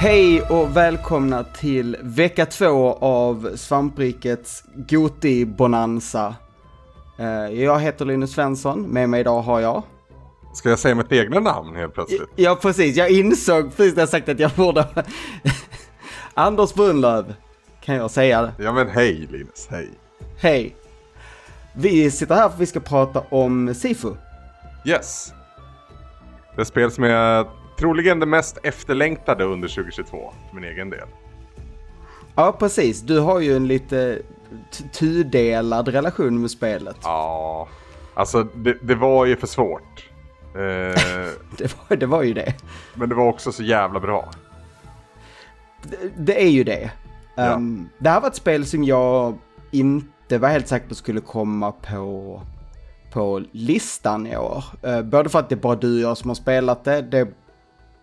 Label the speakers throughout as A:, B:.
A: Hej och välkomna till vecka två av Svamprikets Goti-bonanza. Eh, Jag heter Linus Svensson, med mig idag har jag...
B: Ska jag säga mitt egna namn helt plötsligt?
A: Ja precis, jag insåg precis när jag sagt att jag borde... Anders Brunlöv, kan jag säga.
B: Ja men hej Linus, hej.
A: Hej! Vi sitter här för att vi ska prata om Sifu.
B: Yes. Det spel som är troligen det mest efterlängtade under 2022, för min egen del.
A: Ja precis, du har ju en lite tudelad relation med spelet.
B: Ja, alltså det, det var ju för svårt. Eh,
A: Det, var, det var ju det.
B: men det var också så jävla bra.
A: Det, det är ju det.
B: Ja.
A: Ehm, det här var ett spel som jag inte var helt säker på skulle komma på, på listan i år. Eh, både för att det är bara du och jag som har spelat det, det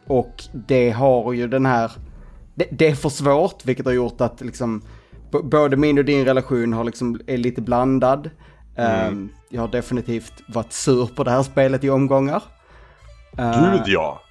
A: och det har ju den här... Det, det är för svårt, vilket har gjort att liksom... Både min och din relation har liksom, är lite blandad. Ehm, jag har definitivt varit sur på det här spelet i omgångar.
B: Gud ja!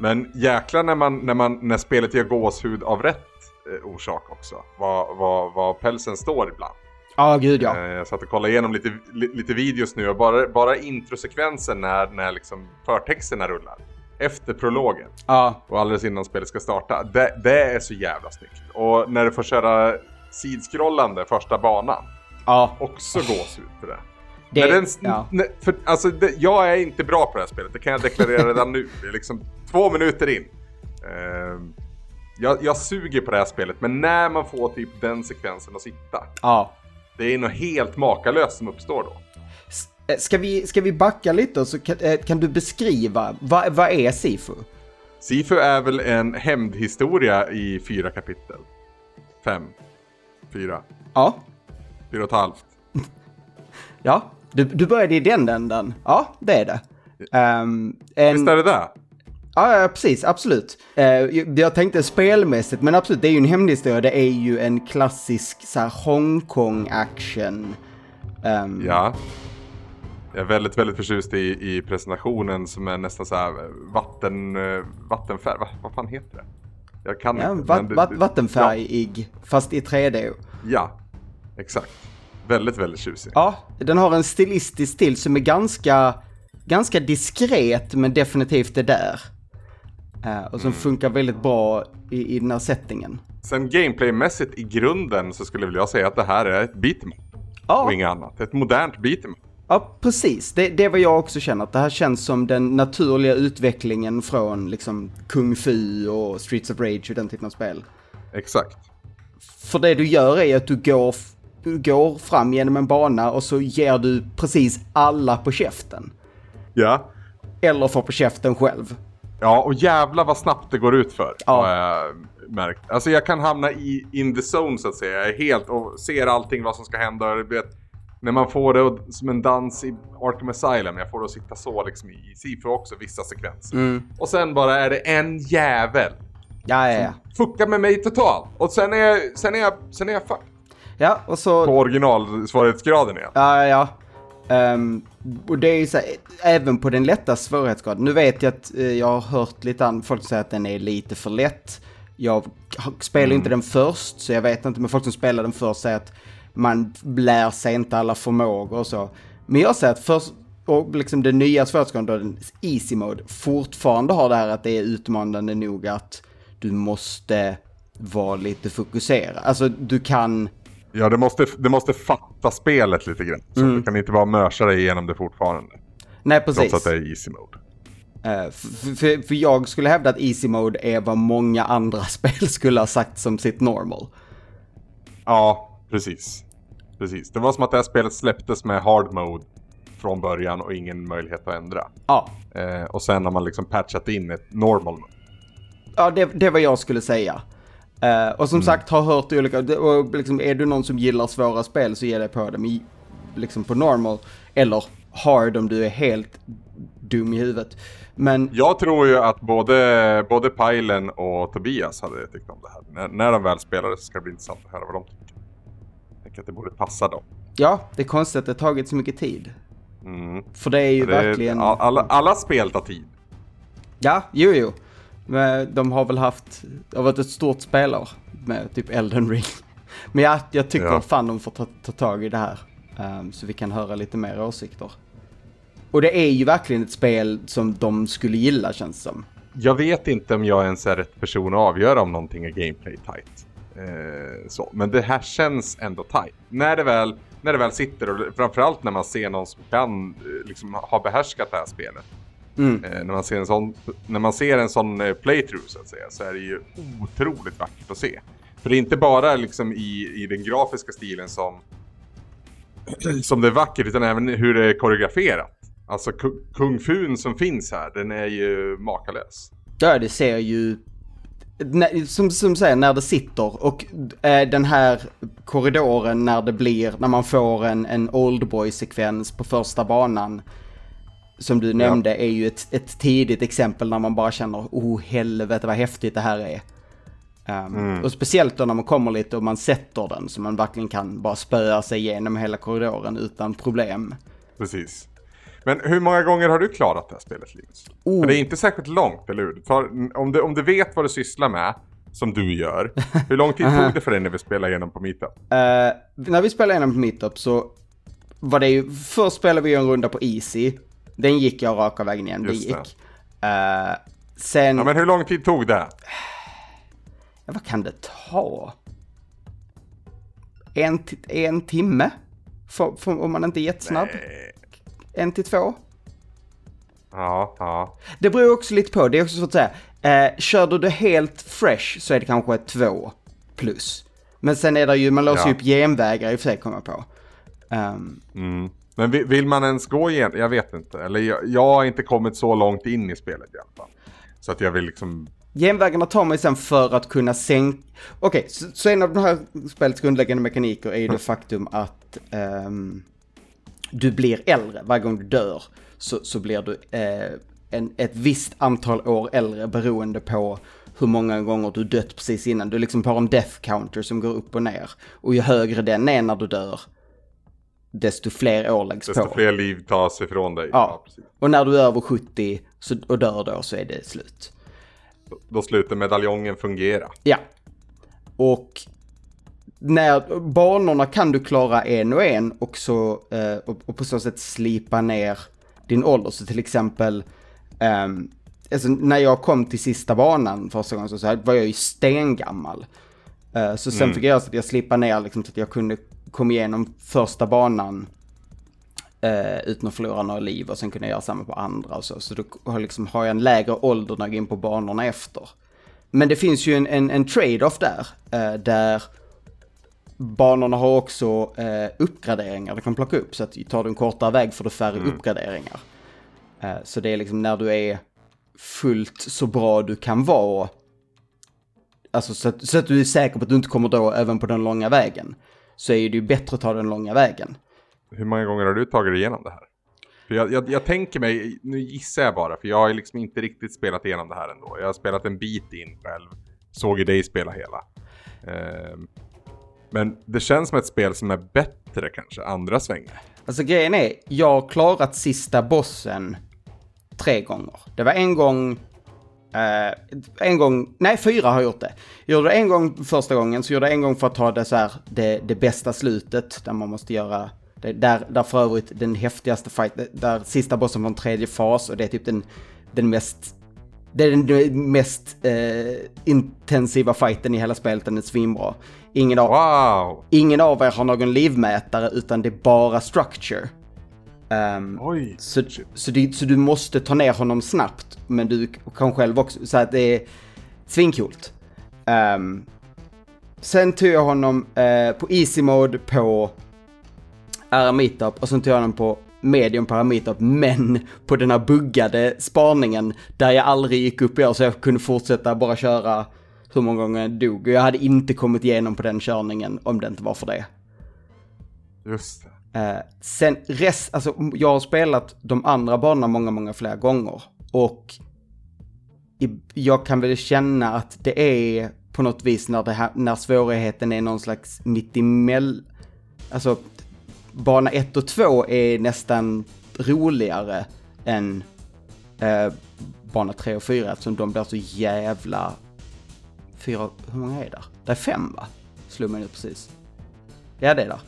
B: Men jäklar när, man, när, man, när spelet ger gåshud av rätt eh, orsak också. Vad, vad, vad pälsen står ibland.
A: Ja, gud ja.
B: Eh, Jag satt och kollade igenom lite, li, lite videos nu och bara, bara introsekvensen när, när liksom förtexterna rullar. Efter prologen
A: Ja,
B: och alldeles innan spelet ska starta. Det, det är så jävla snyggt. Och när du får köra sidskrollande första banan.
A: ja.
B: Också gåshud för det.
A: Det,
B: När den,
A: ja.
B: när, för, alltså, det, jag är inte bra på det här spelet, det kan jag deklarera redan nu. Det är liksom två minuter in. Ehm, jag, jag suger på det här spelet, men när man får typ den sekvensen att sitta.
A: ja.
B: Det är något helt makalöst som uppstår då.
A: Eh, Ska vi, ska vi backa lite och så kan, eh, kan du beskriva, vad, vad är Sifu?
B: Sifu är väl en hämndhistoria i fyra kapitel. Fem. Fyra.
A: Ja,
B: Fyra och ett halvt.
A: ja. Du, du började i den änden. Ja, det är det. Um, en,
B: Visst är det det?
A: ja, ja, precis, absolut. Eh, jag tänkte spelmässigt, men absolut, det är ju en hämndhistoria. Det är ju en klassisk så här Hongkong-action. Ehm,
B: Ja. Jag är väldigt, väldigt förtjust i, i presentationen som är nästan så här vatten, eh, vattenfärg. Va, vad fan heter det? Jag kan
A: ja,
B: inte.
A: va, va, vattenfärgig, fast i 3D.
B: Ja, ja, exakt. Väldigt, väldigt tjusig.
A: Ja, den har en stilistisk stil som är ganska, ganska diskret men definitivt är där. Eh, och som funkar väldigt bra i, i den här settingen.
B: Sen gameplaymässigt i grunden så skulle jag vilja säga att det här är ett beat'em up
A: Ja,
B: och inget annat. Ett modernt beat'em.
A: Ja precis. Det, det är vad jag också känner. Att det här känns som den naturliga utvecklingen från liksom Kung Fu och Streets of Rage och den typen av spel.
B: Exakt.
A: För det du gör är att du går, du går fram genom en bana och så ger du precis alla på käften.
B: Ja.
A: Eller får på käften själv.
B: Ja, och jävla vad snabbt det går ut för.
A: Ja.
B: Har jag märkt. Alltså jag kan hamna i in the zone så att säga. Jag är helt och ser allting vad som ska hända. Och du vet, när man får det som en dans i Arkham Asylum. Jag får det att sitta så liksom i Sifu också, vissa sekvenser.
A: Mm.
B: Och sen bara är det en jävel.
A: Ja, ja, ja.
B: Fuckar med mig totalt. Och sen är jag, sen är jag, sen är jag fucked.
A: Ja, och så...
B: På originalsvårighetsgraden igen.
A: Ja, ja. Ehm, och det är ju så här, även på den lätta svårighetsgraden. Nu vet jag att eh, jag har hört lite an, folk säger att den är lite för lätt. Jag spelar inte den först, så jag vet inte, men folk som spelar den först säger att man lär sig inte alla förmågor och så. Men jag säger att först, och liksom den nya svårighetsgraden, easy mode, fortfarande har det här att det är utmanande nog att du måste vara lite fokuserad. Alltså du kan
B: Ja, det måste, det måste fatta spelet lite grann. Så du kan inte bara mörsa dig igenom det fortfarande.
A: Nej, precis.
B: Trots att det är easy mode.
A: Eh, för, för, för jag skulle hävda att easy mode är vad många andra spel skulle ha sagt som sitt normal.
B: Ja, precis. Precis. Det var som att det här spelet släpptes med hard mode från början och ingen möjlighet att ändra.
A: Ja,
B: Eh, och sen har man liksom patchat in ett normal mode.
A: ja det, det vad jag skulle säga. Eh, och som sagt, har hört olika, och liksom, är du någon som gillar svåra spel så ge dig på dem i, liksom på normal. Eller hard om du är helt dum i huvudet. Men
B: Jag tror ju att både, både Pajlen och Tobias hade tyckt om det här. När, när de väl spelade så ska det bli intressant att höra vad de tycker. Tänker att det borde passa dem.
A: ja, det är konstigt att det tagit så mycket tid.
B: Mm.
A: För det är ju
B: Det
A: verkligen...
B: all- alla, alla spel tar tid.
A: Ja, jo, jo. Men de har väl haft, det har varit ett stort spelår med typ Elden Ring. Men jag, jag tycker
B: Ja.
A: fan de får ta, ta tag i det här. ehm, så vi kan höra lite mer åsikter. Och det är ju verkligen ett spel som de skulle gilla känns som.
B: Jag vet inte om jag ens är rätt person att avgöra om någonting är gameplay tight. Eh, så. Men det här känns ändå tight. När det väl, när det väl sitter och framförallt när man ser någon som kan eh, liksom, ha behärskat det här spelet.
A: Mm.
B: Eh, när, man ser en sån, när man ser en sån eh, playthrough så att säga så är det ju otroligt vackert att se. För det är inte bara liksom i, i den grafiska stilen som, som det är vackert utan även hur det är koreograferat. Alltså ku- kung fun som finns här, den är ju makalös.
A: Ja, det ser ju... Som, som säger, när det sitter och eh, den här korridoren när det blir, när man får en, en Oldboy-sekvens på första banan. Som du nämnde är ju ett, ett tidigt exempel när man bara känner, oh helvete vad häftigt det här är. Um, Och speciellt då när man kommer lite och man sätter den så man verkligen kan bara spöa sig igenom hela korridoren utan problem.
B: Precis. Men hur många gånger har du klarat det här spelet Linus?
A: Oh.
B: För det är inte särskilt långt, eller hur? Tar, om, du, om du vet vad du sysslar med, som du gör, hur lång tid tog det för dig när vi spelade igenom på Meetup?
A: Eh, när vi spelade igenom på Meetup så var det ju, först spelade vi en runda på Easy. Den gick jag raka vägen igen,
B: Just det.
A: gick. Eh, sen,
B: Ja, men hur lång tid tog det?
A: ja, vad kan det ta? En, en timme? För, för, om man inte är jättesnabb.
B: Eh,
A: En till två?
B: Ja, ja.
A: Det beror också lite på, det är också så att säga. Eh, kör du det helt fresh så är det kanske två plus. Men sen är det ju, man låser ju
B: Ja.
A: upp genvägar i och för sig kommer jag på. Ehm,
B: Mm. Men vill, man ens gå igen? Jag vet inte. Eller jag, jag har inte kommit så långt in i spelet i alla fall. Så att jag vill liksom...
A: Genvägarna tar mig sen för att kunna sänka... Okej, så, så en av de här spelets grundläggande mekaniker är ju det faktum att ehm, du blir äldre. Varje gång du dör så, så blir du eh, en, ett visst antal år äldre beroende på hur många gånger du dött precis innan. Du liksom har en death counter som går upp och ner. Och ju högre den är när du dör, desto fler år läggs
B: Desto
A: på.
B: fler liv tas ifrån dig.
A: Ja.
B: precis.
A: Och när du är över 70 så, och dör då så är det slut.
B: Då slutar medaljongen fungera.
A: Ja. Och när banorna kan du klara en och en och, så, eh, och, och på så sätt slipa ner din ålder. Så till exempel, ehm, alltså när jag kom till sista banan första gången så, så här var jag ju stengammal. Eh, så sen fick jag så att jag slipade ner liksom, så att jag kunde komma igenom första banan eh, utan att förlora några liv och sen kunde jag göra samma på andra och så. Så då har, liksom, har jag en lägre ålder när jag går in på banorna efter. Men det finns ju en, en, en trade-off där, eh, där banorna har också eh, uppgraderingar du kan plocka upp. Så att tar du en kortare väg får du färre uppgraderingar. Eh, så det är liksom när du är fullt så bra du kan vara. Alltså så att, så att du är säker på att du inte kommer då även på den långa vägen. Så är det ju bättre att ta den långa vägen.
B: Hur många gånger har du tagit dig igenom det här? För jag, jag, jag tänker mig, nu gissar jag bara, för jag har liksom inte riktigt spelat igenom det här ändå. Jag har spelat en bit in själv. Såg ju dig spela hela. Ehm, men det känns som ett spel som är bättre kanske, andra svängar.
A: Alltså grejen är, jag har klarat sista bossen tre gånger. Det var en gång, Uh, en gång, nej fyra har jag gjort det. Jag gjorde det en gång första gången, så gjorde jag en gång för att ta det så här, det, det bästa slutet, där man måste göra, det, där, där för övrigt den häftigaste fight, där sista bossen var en tredje fas och det är typ den, den mest det är den mest eh, intensiva fighten i hela spelet, den är svinbra. Ingen av,
B: Wow!
A: ingen av er har någon livmätare utan det är bara structure.
B: Oj!
A: så, så, det, så du måste ta ner honom snabbt, men du kan själv också, så att det är svincoolt. Um, sen tog jag honom eh, på easy mode på Arameetup och sen tog jag honom på medium på men på den här buggade spaningen där jag aldrig gick upp i år så jag kunde fortsätta bara köra hur många gånger jag dog. Och jag hade inte kommit igenom på den körningen om det inte var för det.
B: Just det.
A: Eh, sen rest, alltså jag har spelat de andra banorna många, många fler gånger. Och i, jag kan väl känna att det är på något vis när, det här, när svårigheten är någon slags mittemell... Alltså, bana 1 och 2 är nästan roligare än eh, bana 3 och 4 eftersom de blir så jävla... Fyra, hur många är där? Det är fem va? Slog mig nu precis. Ja det är där.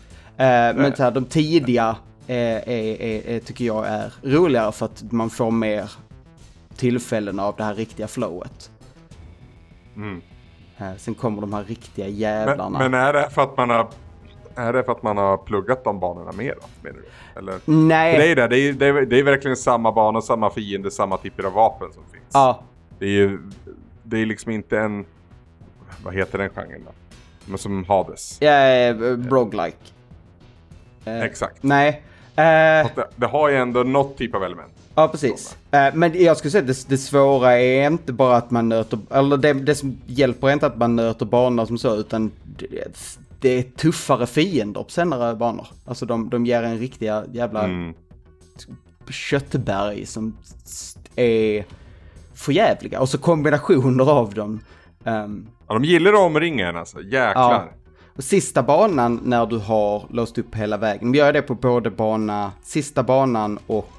A: Eh, men så här, de tidiga är, är, är, är, tycker jag är roligare för att man får mer tillfällen av det här riktiga flowet.
B: Mm.
A: Eh, sen kommer de här riktiga jävlarna.
B: Men, men är det för att man har är det för att man har pluggat de banorna mer då, menar du? Eller?
A: Nej.
B: För det är det, det är, det, är, det är verkligen samma banor, samma fiender, samma typer av vapen som finns.
A: Ja.
B: Det är ju, det är liksom inte en, vad heter den genren då? Men som Hades.
A: Ja, eh, Broglike. Eh,
B: Exakt.
A: Nej. Eh,
B: Det, det har ju ändå något typ av element.
A: ja, precis. Eh, men jag skulle säga att det, det svåra är inte bara att man nöter, eller det, det som hjälper är inte att man nöter banor som så, utan det, är tuffare fiender på senare banor. Alltså de, de ger en riktiga jävla
B: Mm.
A: köttberg som är förjävliga. Och så kombinationer av dem. Ehm,
B: Ja, de gillar att omringa en alltså, jäklar.
A: Ja. Och sista banan när du har låst upp hela vägen. Vi gör det på både bana, sista banan och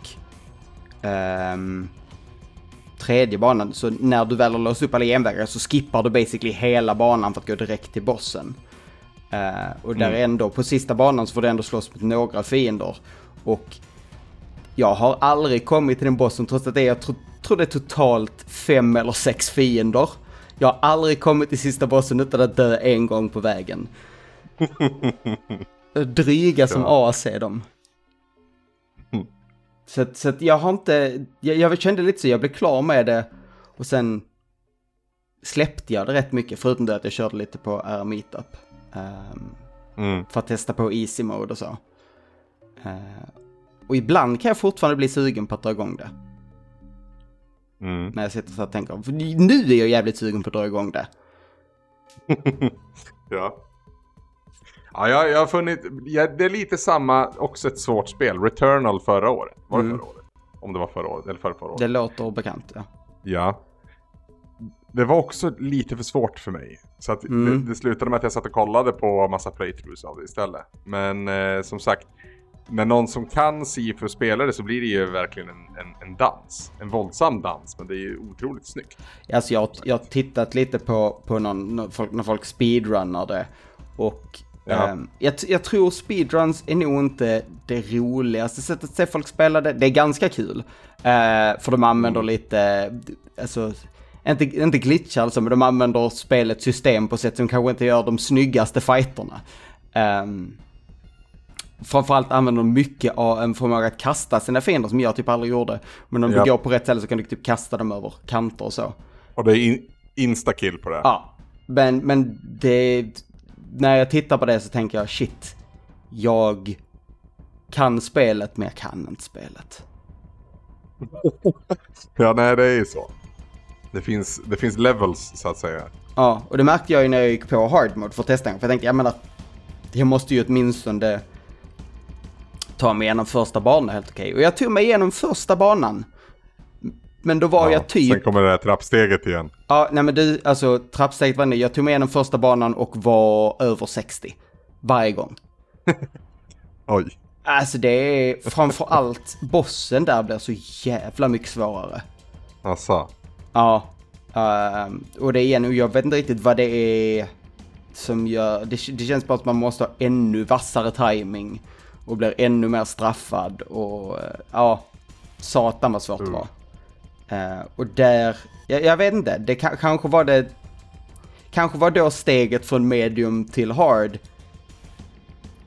A: ehm, tredje banan. Så när du väl har låst upp alla genvägar så skippar du basically hela banan för att gå direkt till bossen. Eh, och där
B: Mm.
A: ändå, på sista banan så får du ändå slåss mot några fiender. Och jag har aldrig kommit till den bossen trots att det är, jag tror, tror det är totalt fem eller sex fiender. Jag har aldrig kommit till sista bossen utan att dö en gång på vägen. Dryga som as är de. Så, att, så att jag har inte, jag, jag kände lite så, jag blev klar med det och sen släppte jag det rätt mycket förutom det att jag körde lite på R Meetup. Um,
B: Mm.
A: för att testa på easy mode och så. Eh, och ibland kan jag fortfarande bli sugen på att dra igång det.
B: Mm.
A: När jag sitter så och tänker, nu är jag jävligt sugen på att dra igång det.
B: Ja. Ja, jag, jag har funnit, ja, det är lite samma, också ett svårt spel. Returnal förra året. Var det
A: Mm.
B: förra året? Om det var förra året, eller förra, förra året.
A: Det låter bekant, ja.
B: Ja. Det var också lite för svårt för mig. Så att
A: Mm.
B: det, det slutade med att jag satt och kollade på massa playthroughs av det istället. Men eh, som sagt, när någon som kan Sifu spelar det så blir det ju verkligen en, en, en dans. En våldsam dans, men det är ju otroligt snyggt.
A: Alltså jag, jag har tittat lite på, på någon, när folk, när folk speedrunnar det. Och
B: Ja.
A: ehm, jag, jag tror speedruns är nog inte det roligaste sättet att se folk spela det. Det är ganska kul. Eh, för de använder lite, alltså, inte, inte glitchar alltså, men de använder spelets system på sätt som kanske inte gör de snyggaste fighterna. Um, Framförallt använder de mycket av en förmåga att kasta sina fiender som jag typ aldrig gjorde. Men om
B: Ja.
A: du går på rätt ställe så kan du typ kasta dem över kanter och så.
B: Och det är in, instakill på det.
A: Ja, men, men det... När jag tittar på det så tänker jag shit. Jag kan spelet men jag kan inte spelet.
B: Ja, nej det är ju så. Det finns, det finns levels så att säga.
A: Ja, och det märkte jag ju när jag gick på hard mode för att testa. För jag tänkte, jag menar, jag måste ju åtminstone ta mig igenom första banan helt okej. Och jag tog mig igenom första banan. Men då var jag typ...
B: Sen kommer det här trappsteget igen.
A: Ja, nej men du, alltså trappsteget var nu. Jag tog mig igenom första banan och var över 60. Varje gång.
B: Oj.
A: Alltså det är framförallt bossen där blir så jävla mycket svårare.
B: Alltså.
A: Ja. ehm, och det är och jag vet inte riktigt vad det är som gör, det, det känns bara att man måste ha ännu vassare timing och blir ännu mer straffad och eh, ja, satan vad svårt det var. Eh, och där, jag, jag vet inte, det ka- kanske var det, kanske var då steget från medium till hard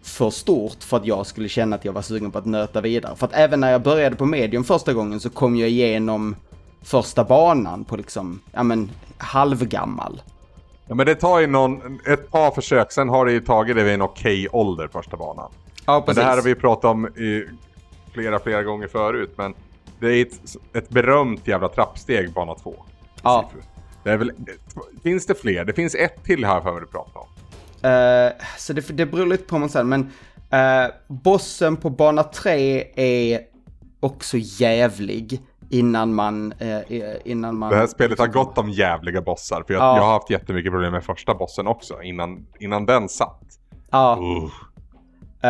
A: för stort för att jag skulle känna att jag var sugen på att nöta vidare. För att även när jag började på medium första gången så kom jag igenom första banan på liksom, ja men halvgammal.
B: Ja, men det tar ju någon, ett par försök, sen har det ju tagit det vid en okej ålder första banan.
A: Ja
B: Men
A: precis.
B: det här har vi pratat om i flera, flera gånger förut, men det är ett, ett berömt jävla trappsteg bana 2.
A: Ja.
B: Det är väl, finns det fler? Det finns ett till här för mig du pratar om.
A: Eh, så det, det beror lite på man säger, men eh, bossen på bana 3 är också jävlig innan man, eh, innan man...
B: Det här spelet har gått om jävliga bossar, för jag,
A: Ja.
B: jag har haft jättemycket problem med första bossen också, innan, innan den satt.
A: Ja.
B: Uh.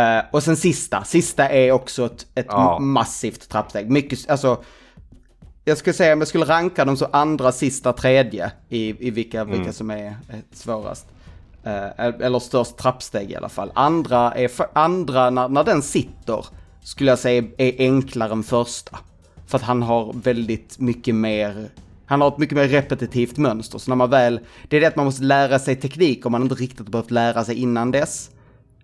A: Eh, och sen sista. Sista är också ett, ett
B: Ja.
A: massivt trappsteg. Mycket, alltså... jag skulle säga om jag skulle ranka dem så andra, sista, tredje i, i vilka,
B: Mm.
A: vilka som är, är svårast. Eh, eller störst trappsteg i alla fall. Andra, är, för- andra när, när den sitter, skulle jag säga är enklare än första. För att han har väldigt mycket mer, han har ett mycket mer repetitivt mönster. Så när man väl, det är det att man måste lära sig teknik om man inte riktigt behövt lära sig innan dess. Eh,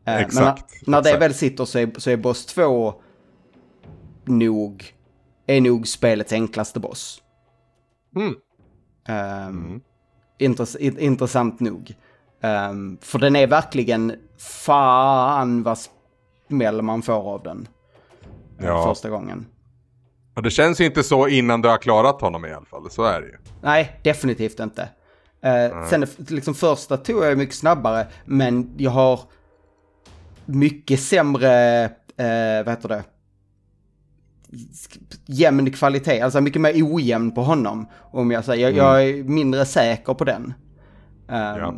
A: men
B: Exakt,
A: när, när det
B: exakt.
A: väl sitter så är, så är boss 2 nog, är nog spelets enklaste boss.
B: Mm.
A: Ehm, intress- in- intressant nog. Ehm, för den är verkligen fan vad smäll man får av den.
B: Ja.
A: Första gången.
B: Och det känns ju inte så innan du har klarat honom i alla fall, så är det ju.
A: Nej, definitivt inte. Eh, sen liksom första tog jag mycket snabbare, men jag har mycket sämre, eh, vad heter det? Jämn kvalitet, alltså mycket mer ojämn på honom. Om jag säger, jag, jag är mindre säker på den. Eh,
B: Ja.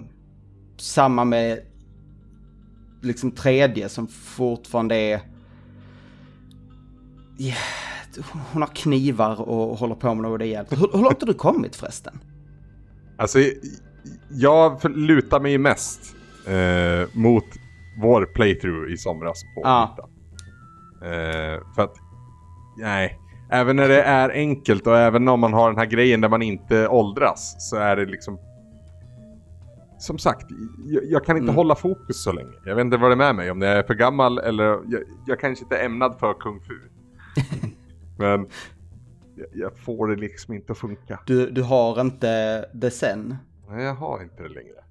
A: Samma med liksom tredje som fortfarande är... Ja, hon har knivar och håller på med något hjälper. Hur, hur långt har du kommit förresten?
B: Alltså, jag lutar mig mest eh, mot vår playthrough i somras på
A: Ja.
B: Eh, för att, nej. Även när det är enkelt och även om man har den här grejen där man inte åldras så är det liksom som sagt, jag, jag kan inte
A: Mm.
B: hålla fokus så länge. Jag vet inte vad det är med mig, om jag är för gammal eller jag, jag kanske inte är ämnad för kung fu. Men jag, får det liksom inte att funka.
A: Du, du har inte det sen.
B: Nej, jag har inte det längre.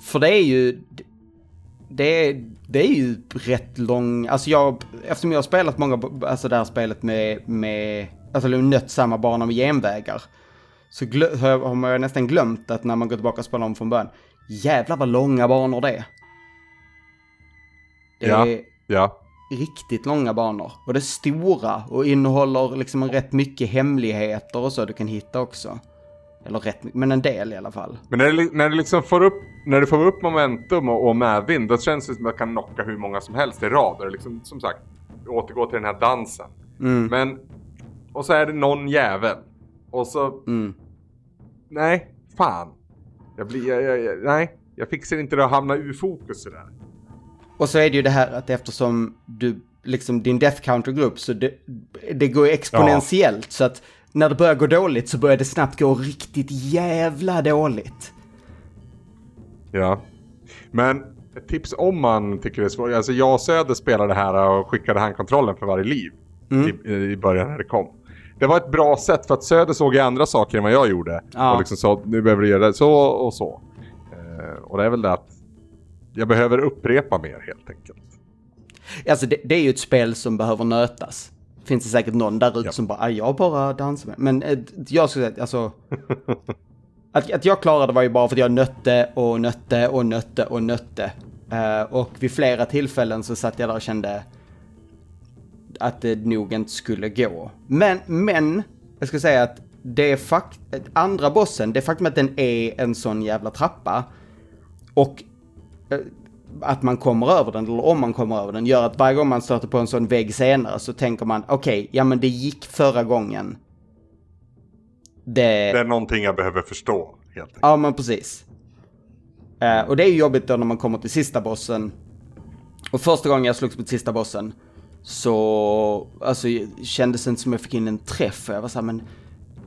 A: För det är ju... Det det är ju rätt lång... Alltså jag... Eftersom jag har spelat många... Alltså det här spelet med... med alltså nött samma bana med genvägar. Så glö, har man nästan glömt att när man går tillbaka och spelar om från början. Jävlar vad långa banor det är. Det
B: Ja.
A: är
B: Ja,
A: riktigt långa banor. Och det är stora och innehåller liksom rätt mycket hemligheter och så du kan hitta också. Eller rätt men en del i alla fall.
B: Men när li- när det liksom får upp, när du får upp momentum och, och medvind, då känns det som att man kan knocka hur många som helst i rad. Och liksom, som sagt, återgå till den här dansen.
A: Mm,
B: Men, och så är det någon jävel. Och så,
A: mm.
B: nej, fan. Jag blir, jag, jag, jag, nej, jag fixar inte det att hamna ur fokus sådär.
A: Och så är det ju det här att eftersom du, liksom din death counter grupp, så det, det går ju exponentiellt. Så att när det börjar gå dåligt så börjar det snabbt gå riktigt jävla dåligt.
B: Ja. Men ett tips om man tycker det är svårt. Alltså jag och Söder spelade det här och skickade handkontrollen för varje liv. I, I början när det kom. Det var ett bra sätt för att Söder såg andra saker än vad jag gjorde.
A: Ja.
B: Och liksom sa nu behöver du göra så och så. Eh, och det är väl det att jag behöver upprepa mer helt enkelt.
A: Alltså det, det är ju ett spel som behöver nötas. Finns det säkert någon där ute
B: Ja.
A: som bara, "Ah, jag bara dansar med. Men eh, jag skulle säga, alltså. att, att jag klarade var ju bara för att jag nötte och nötte och nötte och nötte. Eh, och vid flera tillfällen så satt jag där och kände att det nog inte skulle gå. Men, men, jag ska säga att det är fakt andra bossen, det faktum att den är en sån jävla trappa och att man kommer över den, eller om man kommer över den, gör att varje gång man stöter på en sån vägg senare så tänker man okej, ja men det gick förra gången. Det...
B: Det är någonting jag behöver förstå helt enkelt.
A: Ja, men precis. Eh, och det är ju jobbigt då när man kommer till sista bossen. Och första gången jag slogs mot sista bossen så alltså, kändes det inte som jag fick in en träff. Och jag var så här, men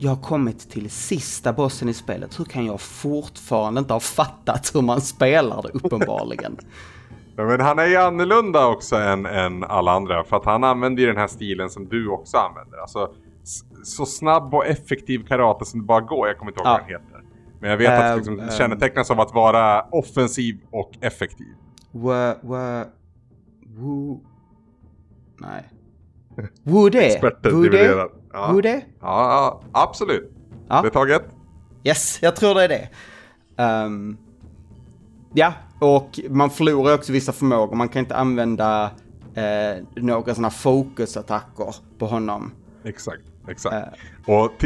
A: jag har kommit till sista bossen i spelet. Hur kan jag fortfarande inte ha fattat hur man spelar det uppenbarligen?
B: Ja, men han är ju annorlunda också än, än alla andra. För att han använder ju den här stilen som du också använder. Alltså så snabb och effektiv karate som det bara går. Jag kommer inte ihåg
A: Ja.
B: vad den heter. Men jag vet att det liksom
A: ehm.
B: kännetecknas av att vara offensiv och effektiv.
A: Wa, wa, woo... Nej. Woo det?
B: Experten
A: Woo det?
B: dividerar. Ja.
A: Woo det?
B: Ja, absolut.
A: Ja.
B: Det är taget.
A: Yes, jag tror det är det. Ehm, ja, och man förlorar också vissa förmågor. Man kan inte använda eh, några sådana fokusattacker på honom.
B: Exakt, exakt.
A: Eh.
B: Och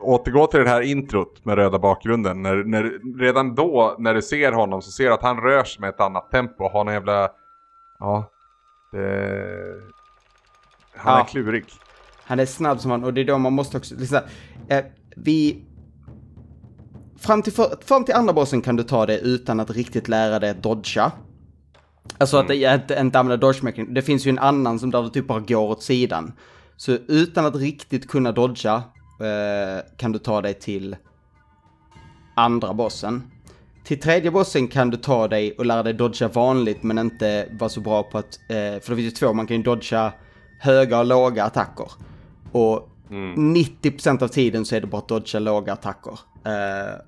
B: återgå till det här introt med röda bakgrunden. När, när, redan då, när du ser honom, så ser du att han rör sig med ett annat tempo. Har någon jävla... Ja. Det... Han
A: Ja.
B: är klurig.
A: Han är snabb som han och det är då man måste också, liksom, eh, vi... Fram till, för, fram till andra bossen kan du ta det utan att riktigt lära dig att dodga. Alltså att det är inte inte använda dodge. Det finns ju en annan som där du typ bara går åt sidan. Så utan att riktigt kunna dodga eh, kan du ta dig till andra bossen. Till tredje bossen kan du ta dig och lära dig dodga vanligt men inte vara så bra på att, eh, för det finns ju två, man kan ju dodga höga och låga attacker. Och 90% av tiden så är det bara att dodga låga attacker. Eh,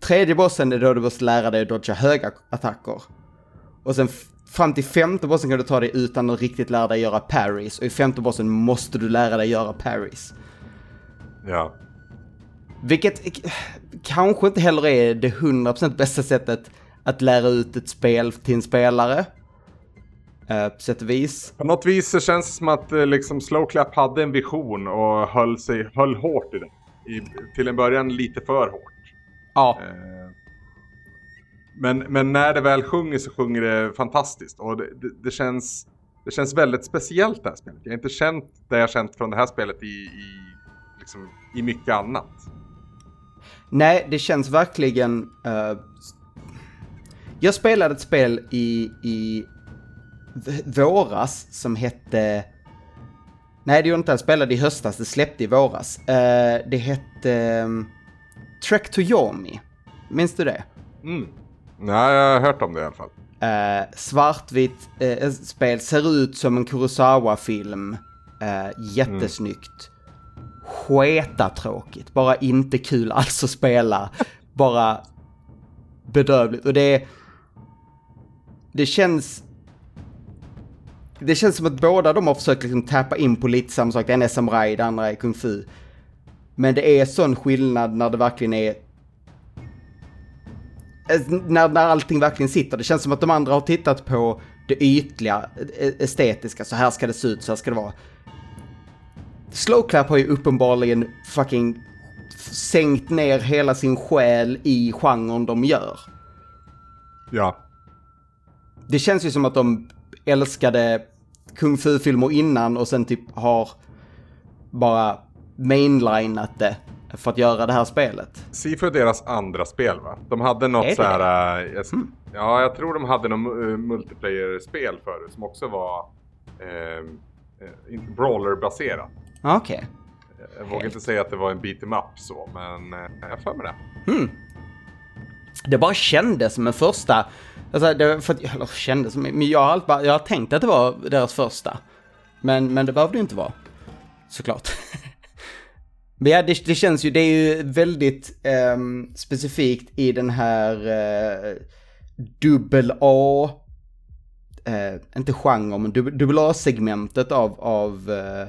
A: tredje bossen är då du måste lära dig att dodga höga attacker. Och sen fram till femte bossen kan du ta dig utan att riktigt lära dig göra parries. Och i femte bossen måste du lära dig göra parries.
B: Ja.
A: Vilket kanske inte heller är det 100% bästa sättet att lära ut ett spel till en spelare. Uh, på sätt och vis.
B: På något vis så känns det som att eh, liksom Slowclap hade en vision och höll, sig, höll hårt i den. I, till en början lite för hårt.
A: Ja,
B: Eh, Men, men när det väl sjunger så sjunger det fantastiskt. Och det, det, det, känns, det känns väldigt speciellt det här spelet. Jag har inte känt det jag känt från det här spelet i, i, liksom, i mycket annat.
A: nej, det känns verkligen... eh, jag spelade ett spel i, i våras som hette... Nej, det gjorde inte. Jag spelade i höstas. Det släppte i våras. Eh, det hette um, Trek to Yomi. Minns du det?
B: Mm. Nej, jag har hört om det i alla fall.
A: Eh, svartvitt eh, spel, ser ut som en Kurosawa-film. Eh, jättesnyggt. Sketa tråkigt, bara inte kul alls att spela. bara bedrövligt. Och det Det känns... Det känns som att båda de har försökt liksom tappa in på lite samma sak. Det ena är samuraj, det andra är kung fu. Men det är sån skillnad när det verkligen är Eh, när, när allting verkligen sitter. Det känns som att de andra har tittat på det ytliga, eh, estetiska. Så här ska det se ut, så här ska det vara. Slowclap har ju uppenbarligen fucking sänkt ner hela sin själ i genren de gör.
B: Ja.
A: Det känns ju som att de älskade kung fu-filmer innan och sen typ har bara mainlinat det för att göra det här spelet.
B: Sifu är deras andra spel va? De hade något så här... äh, jag, Ja, jag tror de hade något uh, multiplayer-spel förut som också var eh, inte brawler-baserat.
A: Okej.
B: Jag vågar inte säga att det var en beat em up så, men eh, jag har för mig det.
A: Det bara kändes som en första, alltså det, för att, eller kändes som, men jag har, alltid bara, jag har tänkt att det var deras första. Men, men det behövde ju inte vara. Såklart. men ja, det, det känns ju, det är ju väldigt ehm, specifikt i den här uh, dubbel A, eh, inte genre, men dubbel, dubbel A-segmentet av, av eh,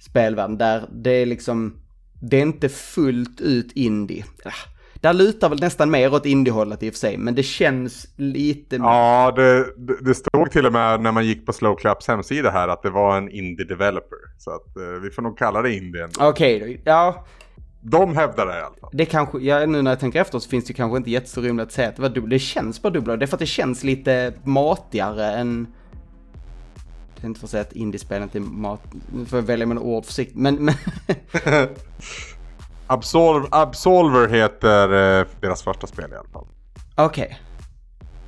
A: spelvärlden. Där det är liksom, det är inte fullt ut indie. Ah. Där lutar väl nästan mer åt indie-hållet i och för sig, men det känns lite mer...
B: Ja, det, det, stod till och med när man gick på Slowclaps hemsida här att det var en indie developer. Så att eh, vi får nog kalla det indie ändå.
A: Okej, då. ja,
B: De hävdar det i alla fall.
A: det kanske, ja, nu när jag tänker efter så finns det kanske inte jättestor rimligt att säga att det var dubbel. Det känns bara dubbla. Det är för att det känns lite matigare än... Det är inte för att säga att indiespel inte är mat... Nu får jag välja mina ord försiktigt, men... men
B: Absolver, Absolver heter eh, deras första spel i alla fall.
A: Okej.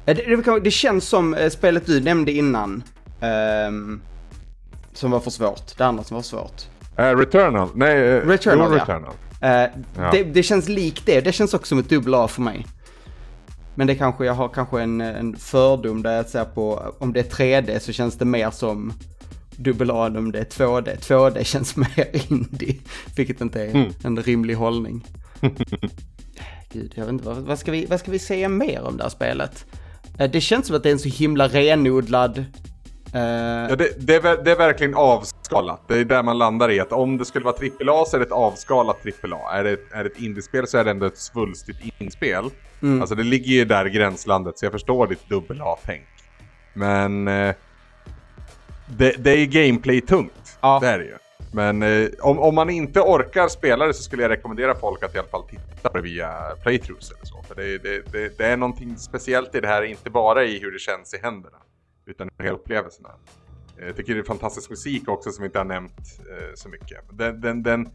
A: Eh, Det, det, känns som eh, spelet du nämnde innan. ehm, som var för svårt. Det andra som var svårt.
B: Eh, Returnal? Nej, eh,
A: Returnal, ja.
B: Returnal.
A: Eh,
B: Ja.
A: det, det känns likt det. Det känns också som ett dubbel A för mig. Men det kanske, jag har kanske en, en fördom där jag ser på, om det är 3D så känns det mer som dubbel A om det är 2D. 2D känns mer indie, vilket inte är
B: Mm.
A: en rimlig hållning. Gud, jag vet inte, vad, vad, ska vi, vad ska vi säga mer om det här spelet? Eh, Det känns som att det är en så himla renodlad... eh,
B: Ja, det, det, är, det är verkligen avskalat. Det är där man landar i att om det skulle vara AAA så är det ett avskalat AAA. Är det, är det ett indiespel så är det ändå ett svulstigt inspel.
A: Mm.
B: Alltså det ligger ju där i gränslandet så jag förstår ditt dubbel A-tänk. Men eh, det, det är gameplay-tungt.
A: Ja.
B: Det är det ju. Men eh, om, om man inte orkar spela det så skulle jag rekommendera folk att i alla fall titta på det via playthroughs eller så. För det, det, det, det är någonting speciellt i det här, inte bara i hur det känns i händerna. Utan hela upplevelsen. här. Jag tycker det är fantastisk musik också som vi inte har nämnt eh, så mycket. Den, den, den...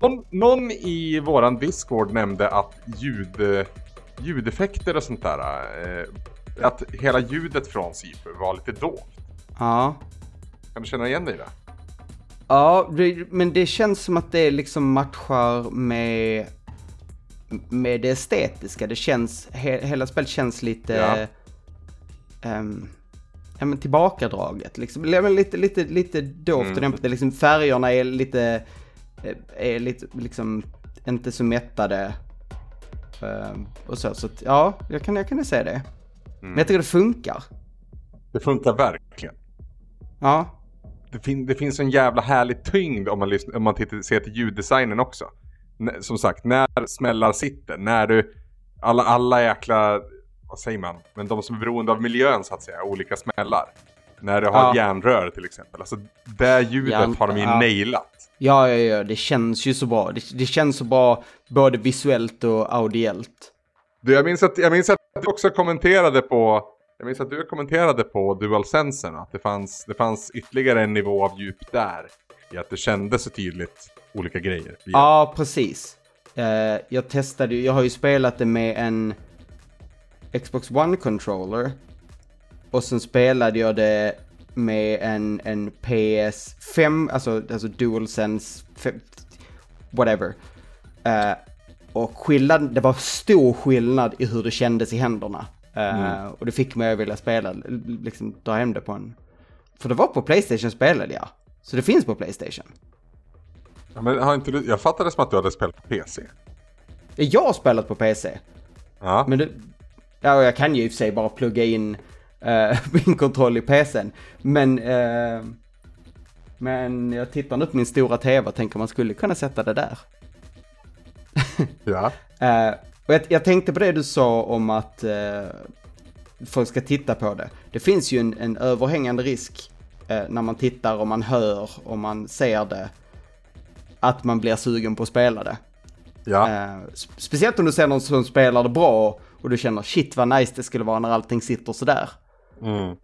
B: Någon, någon, i våran Discord nämnde att ljud, ljudeffekter och sånt där, eh, att hela ljudet från Sifu var lite dolt.
A: Ja.
B: Kan du känna igen dig i det?
A: Ja, det, men det känns som att det liksom matchar med, med det estetiska. Det känns, he, hela spelet känns lite... Ja. Um, ja men tillbakadraget liksom. Lite, lite, lite dovt mm. och dämpat. Liksom färgerna är lite, eh, är lite liksom inte så mättade. Um, och så, så att, ja, jag kan, jag kan säga det. Mm. Men jag tycker det funkar.
B: Det funkar verkligen.
A: Ja
B: det, fin det finns en jävla härlig tyngd om man, om man tittar, ser till ljuddesignen också. N som sagt, när smällar sitter, när du, alla, alla jäkla, vad säger man, men de som är beroende av miljön så att säga, olika smällar. När du har ja. järnrör till exempel, alltså det ljudet Järn, har de ju ja. nailat.
A: Ja, ja, ja, det känns ju så bra. Det, det känns så bra både visuellt och audiellt.
B: Du, jag minns att, jag minns att du också kommenterade på jag minns att du kommenterade på DualSensen att det fanns, det fanns ytterligare en nivå av djup där. I att det kändes så tydligt olika grejer.
A: Ja, precis. Uh, jag testade ju, jag har ju spelat det med en Xbox One-controller. Och sen spelade jag det med en, en PS5, alltså, alltså DualSense, whatever. Eh, och skillnad, det var stor skillnad i hur det kändes i händerna. Mm. Uh, och det fick mig att vilja spela, liksom dra hem det på en... För det var på Playstation spelade jag. Så det finns på Playstation.
B: Ja, men har inte du, jag fattade som att du hade spelat på PC.
A: Jag har spelat på PC.
B: Ja.
A: Men du, ja, jag kan ju i och för sig bara plugga in uh, min kontroll i PCn. Men, uh, men jag tittar nu på min stora TV och tänker man skulle kunna sätta det där.
B: ja.
A: Uh, och jag, jag, tänkte på det du sa om att eh, folk ska titta på det. Det finns ju en, en överhängande risk eh, när man tittar och man hör och man ser det. Att man blir sugen på att spela det.
B: Ja.
A: Speciellt om du ser någon som spelar det bra och du känner shit vad nice det skulle vara när allting sitter sådär.
B: Mm.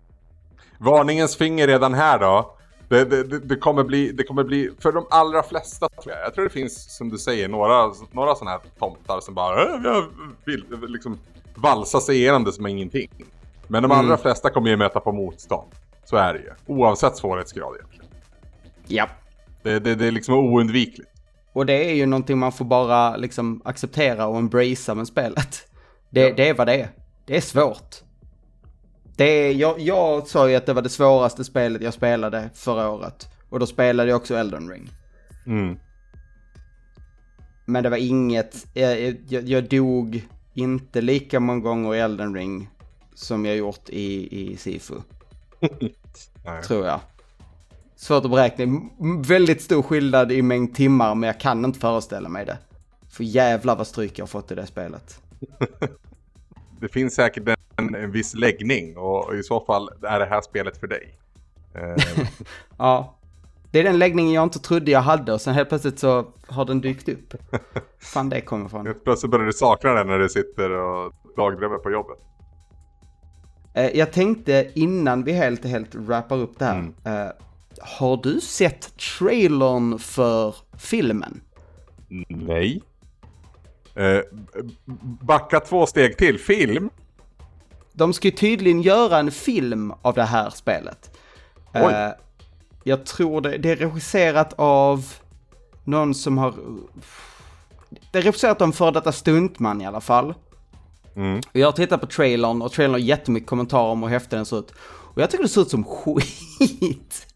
B: Varningens finger redan här då. Det, det, det, kommer bli, det kommer bli, för de allra flesta tror jag, jag tror det finns som du säger några, några sådana här tomtar som bara äh, jag vill liksom valsa sig igenom det som ingenting. Men de allra mm. flesta kommer ju möta på motstånd. Så är det ju. Oavsett svårighetsgrad egentligen.
A: Ja.
B: Det, det, det är liksom oundvikligt.
A: Och det är ju någonting man får bara liksom acceptera och embracea med spelet. Det, ja. det är vad det är. Det är svårt. Det jag, jag sa ju att det var det svåraste spelet jag spelade förra året. Och då spelade jag också Elden Ring.
B: Mm.
A: Men det var inget, jag, jag, jag, dog inte lika många gånger i Elden Ring som jag gjort i, i Sifu. Tror jag. Svårt att beräkna. Väldigt stor skillnad i mängd timmar men jag kan inte föreställa mig det. För jävlar vad stryk jag har fått i det spelet.
B: det finns säkert en, en viss läggning och i så fall är det här spelet för dig.
A: Ja, det är den läggningen jag inte trodde jag hade och sen helt plötsligt så har den dykt upp. Fan det kommer.
B: Helt plötsligt börjar du sakna den när du sitter och dagdrömmer på jobbet.
A: Eh, jag tänkte innan vi helt helt wrappar upp det här. Mm. Eh, har du sett trailern för filmen?
B: Nej. Eh, backa två steg till. Film?
A: De ska ju tydligen göra en film av det här spelet.
B: Oj. Eh,
A: jag tror det, det är regisserat av någon som har... Det är regisserat av en före detta stuntman i alla fall.
B: Mm.
A: Jag har tittat på trailern och trailern har jättemycket kommentarer om hur häftig den ser ut. Och jag tycker det ser ut som skit.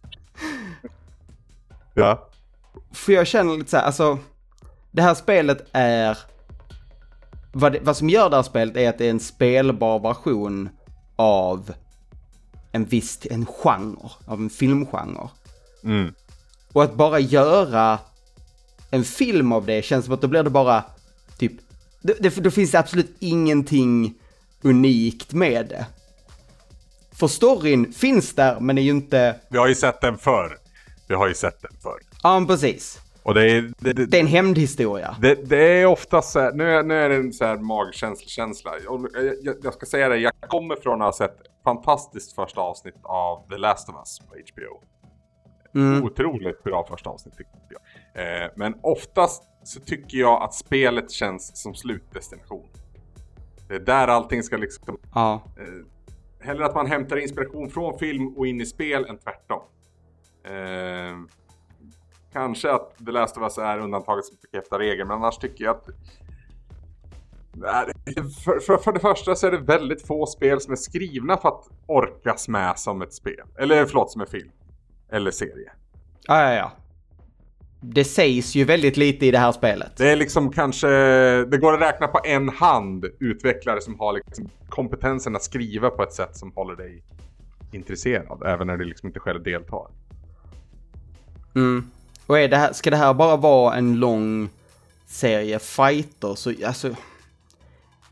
B: Ja.
A: För jag känner lite så här, alltså. Det här spelet är vad, det, vad som gör det här spelet är att det är en spelbar version av en viss, en genre, av en filmgenre.
B: Mm.
A: Och att bara göra en film av det känns som att då blir det bara typ, det, det, då finns det absolut ingenting unikt med det. För storyn finns där men är ju inte...
B: Vi har ju sett den förr. Vi har ju sett den förr.
A: Ja, precis.
B: Och det är, det,
A: det, det är en hämndhistoria.
B: Det, det är ofta så här, nu, nu är det en så här magkänsla. Jag, jag, jag, ska säga det, jag kommer från att ha sett fantastiskt första avsnitt av The Last of Us på HBO.
A: Mm.
B: Otroligt bra första avsnitt tycker jag. Eh, men oftast så tycker jag att spelet känns som slutdestination. Det är där allting ska liksom...
A: Ja.
B: Eh, hellre att man hämtar inspiration från film och in i spel än tvärtom. Eh, kanske att The Last of Us är undantaget som bekräftar regeln, men annars tycker jag att för, för, för, det första så är det väldigt få spel som är skrivna för att orkas med som ett spel. Eller förlåt, som en film. Eller serie.
A: Ja, ja, ja. Det sägs ju väldigt lite i det här spelet.
B: Det är liksom kanske, det går att räkna på en hand utvecklare som har liksom kompetensen att skriva på ett sätt som håller dig intresserad. Även när du liksom inte själv deltar.
A: Mm. Och är det här, ska det här bara vara en lång serie fighter så alltså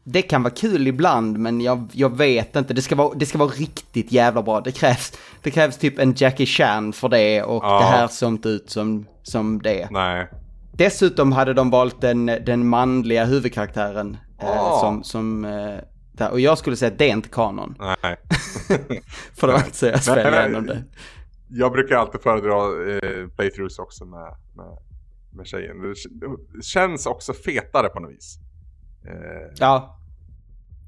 A: det kan vara kul ibland, men jag, jag vet inte. Det ska, vara, det ska vara riktigt jävla bra. Det krävs, det krävs typ en Jackie Chan för det och ja. det här såg inte ut som, som det.
B: Nej.
A: Dessutom hade de valt den, den manliga huvudkaraktären oh. eh, som, som eh. Och jag skulle säga att det är inte kanon.
B: Nej.
A: för det var inte så jag spelade igenom det.
B: Jag brukar alltid föredra eh, playthroughs också med, med, med tjejen. Det känns också fetare på något vis.
A: Eh. Ja.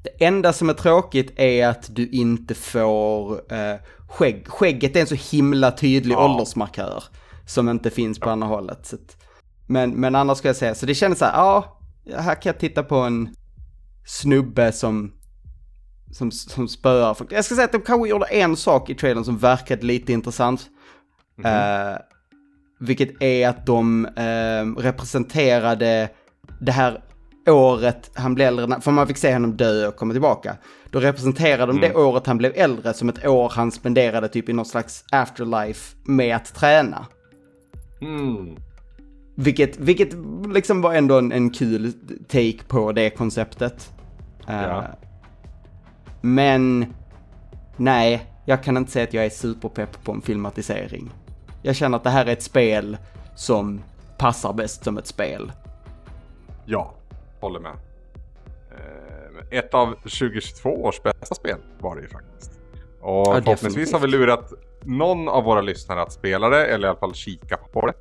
A: Det enda som är tråkigt är att du inte får eh, skägg. Skägget är en så himla tydlig ja. åldersmarkör som inte finns på ja. andra hållet. Så att, men, men annars ska jag säga, så det känns så här, ja, här kan jag titta på en snubbe som, som, som spöar. Jag ska säga att de kanske gjorde en sak i trailern som verkade lite intressant. Mm -hmm. eh, vilket är att de eh, representerade det här året han blev äldre, för man fick se honom dö och komma tillbaka. Då representerade de mm. det året han blev äldre som ett år han spenderade typ i någon slags afterlife med att träna.
B: Mm.
A: Vilket, vilket liksom var ändå en, en kul take på det konceptet. Ja. Uh, men nej, jag kan inte säga att jag är superpepp på en filmatisering. Jag känner att det här är ett spel som passar bäst som ett spel.
B: Ja, håller med. Eh, ett av 2022 års bästa spel var det ju faktiskt. Och ja, förhoppningsvis har vi lurat någon av våra lyssnare att spela det, eller i alla fall kika på det.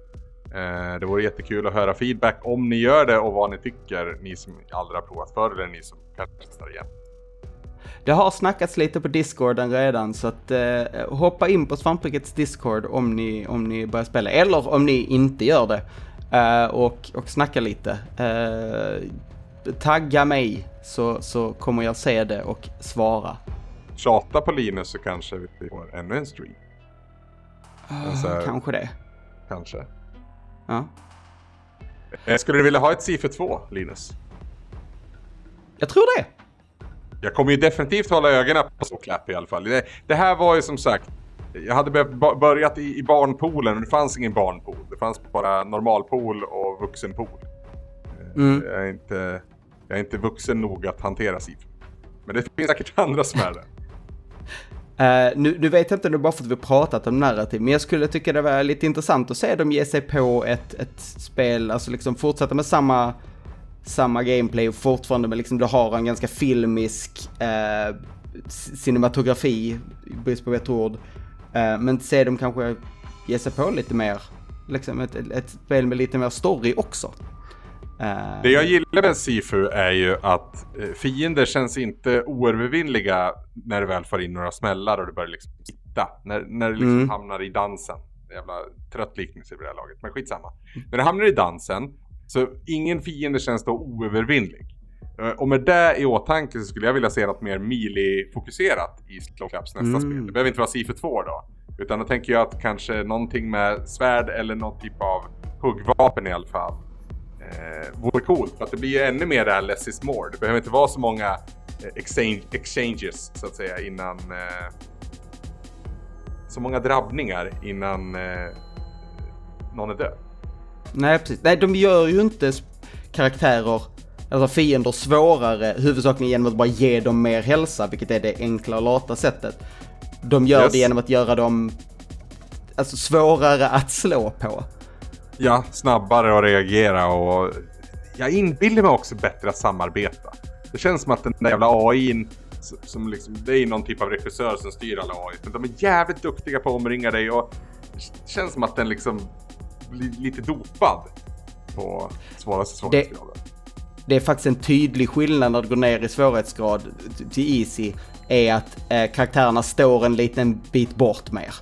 B: Eh, det vore jättekul att höra feedback om ni gör det och vad ni tycker, ni som aldrig har provat förr eller ni som kanske testar igen.
A: Det har snackats lite på discorden redan så att eh, hoppa in på Svamprikets discord om ni, om ni börjar spela eller om ni inte gör det. Uh, och, och snacka lite. Uh, tagga mig så, så kommer jag se det och svara.
B: Tjata på Linus så kanske vi får ännu en stream.
A: Uh, kanske det.
B: Kanske.
A: Ja.
B: Eh, skulle du vilja ha ett Sifu 2, Linus?
A: Jag tror det.
B: Jag kommer ju definitivt hålla ögonen på Såklapp i alla fall. Det, det, här var ju som sagt, jag hade börjat i, i barnpoolen, men det fanns ingen barnpool. Det fanns bara normalpool och vuxenpool. Mm. Jag är inte jag är inte vuxen nog att hantera siffror. Men det finns säkert andra som är det.
A: Uh, nu, nu, vet jag inte, är bara för att vi pratat om narrativ, men jag skulle tycka det var lite intressant att se dem ge sig på ett, ett spel, alltså liksom fortsätta med samma, samma gameplay och fortfarande med liksom, du har en ganska filmisk uh, cinematografi, brist på bättre ord, uh, men se dem kanske ge sig på lite mer, liksom ett, ett, spel med lite mer story också.
B: Det jag gillar med Sifu är ju att eh, fiender känns inte oövervinnliga när du väl får in några smällar och du börjar liksom hitta. När, när du liksom mm. hamnar i dansen. Jävla trött liknelse i det här laget, men skitsamma. När du hamnar i dansen, så ingen fiende känns då oövervinnlig. Eh, och med det i åtanke så skulle jag vilja se något mer melee-fokuserat i Slowclaps nästa mm. spel. Det behöver inte vara Sifu 2 då. Utan då tänker jag att kanske någonting med svärd eller någon typ av huggvapen i alla fall eh, vore coolt. För att det blir ju ännu mer det här less is more. Det behöver inte vara så många eh, exchange, exchanges så att säga innan... Eh, så många drabbningar innan eh, någon är död.
A: Nej precis. Nej de gör ju inte karaktärer, alltså fiender svårare huvudsakligen genom att bara ge dem mer hälsa, vilket är det enkla och lata sättet. De gör yes. det genom att göra dem alltså svårare att slå på.
B: Ja, snabbare att reagera och jag inbillar mig också bättre att samarbeta. Det känns som att den där jävla AIn som liksom, det är någon typ av regissör som styr alla AI. Men de är jävligt duktiga på att omringa dig och det känns som att den liksom blir lite dopad på svåraste svårighetsgraden.
A: Det, det är faktiskt en tydlig skillnad när du går ner i svårighetsgrad till Easy. Är att eh, karaktärerna står en liten bit bort mer.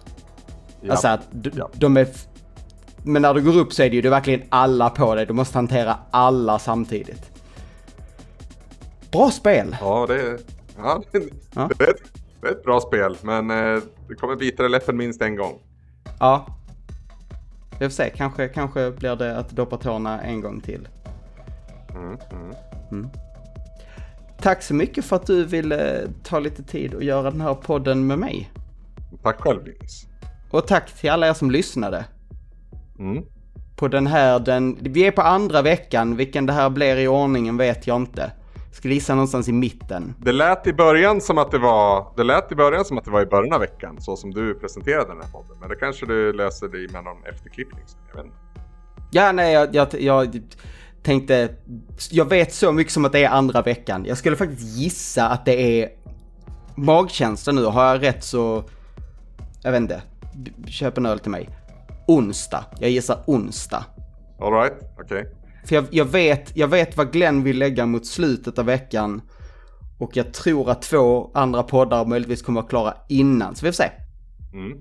A: Ja. Alltså att ja. de är... Men när du går upp så är det ju det är verkligen alla på dig. Du måste hantera alla samtidigt. Bra spel!
B: Ja, det är, ja, det, ja. det, är, ett, det är ett bra spel. Men eh, det kommer bita dig läppen minst en gång.
A: Ja. Vi får se, kanske, kanske blir det att doppa tårna en gång till. Mm, mm. Mm. Tack så mycket för att du ville ta lite tid och göra den här podden med mig.
B: Tack själv Linus.
A: Och tack till alla er som lyssnade. Mm. På den här, den, vi är på andra veckan, vilken det här blir i ordningen vet jag inte. Skulle gissa någonstans i mitten.
B: Det lät i början som att det var, det lät i början som att det var i början av veckan, så som du presenterade den här podden. Men det kanske du löser det med någon efterklippning, jag vet inte.
A: Ja, nej, jag, jag, jag tänkte, jag vet så mycket som att det är andra veckan. Jag skulle faktiskt gissa att det är magkänsla nu. Har jag rätt så, jag vet inte, köp en öl till mig. Onsdag, jag gissar onsdag.
B: Alright, okej. Okay.
A: För jag, jag, vet, jag vet vad Glenn vill lägga mot slutet av veckan. Och jag tror att två andra poddar möjligtvis kommer att klara innan, så vi får se. Mm.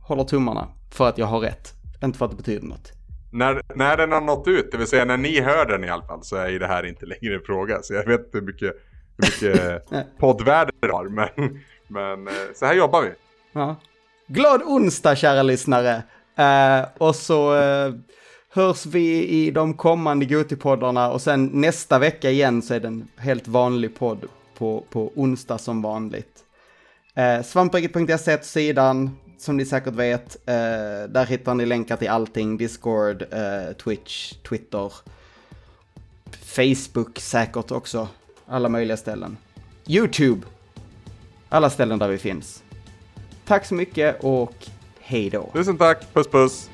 A: Håller tummarna för att jag har rätt, inte för att det betyder något.
B: När, när den har nått ut, det vill säga när ni hör den i alla fall, så är ju det här inte längre en fråga. Så jag vet inte hur mycket, hur mycket poddvärde det har, men, men eh, så här jobbar vi.
A: Ja. Glad onsdag kära lyssnare! Uh, och så uh, hörs vi i de kommande Gotipoddarna och sen nästa vecka igen så är det en helt vanlig podd på, på onsdag som vanligt. Eh, Svampriket.se sidan, som ni säkert vet. Eh, där hittar ni länkar till allting, Discord, eh, Twitch, Twitter, Facebook säkert också. Alla möjliga ställen. YouTube! Alla ställen där vi finns. Tack så mycket och hej då.
B: Tusen tack, puss puss.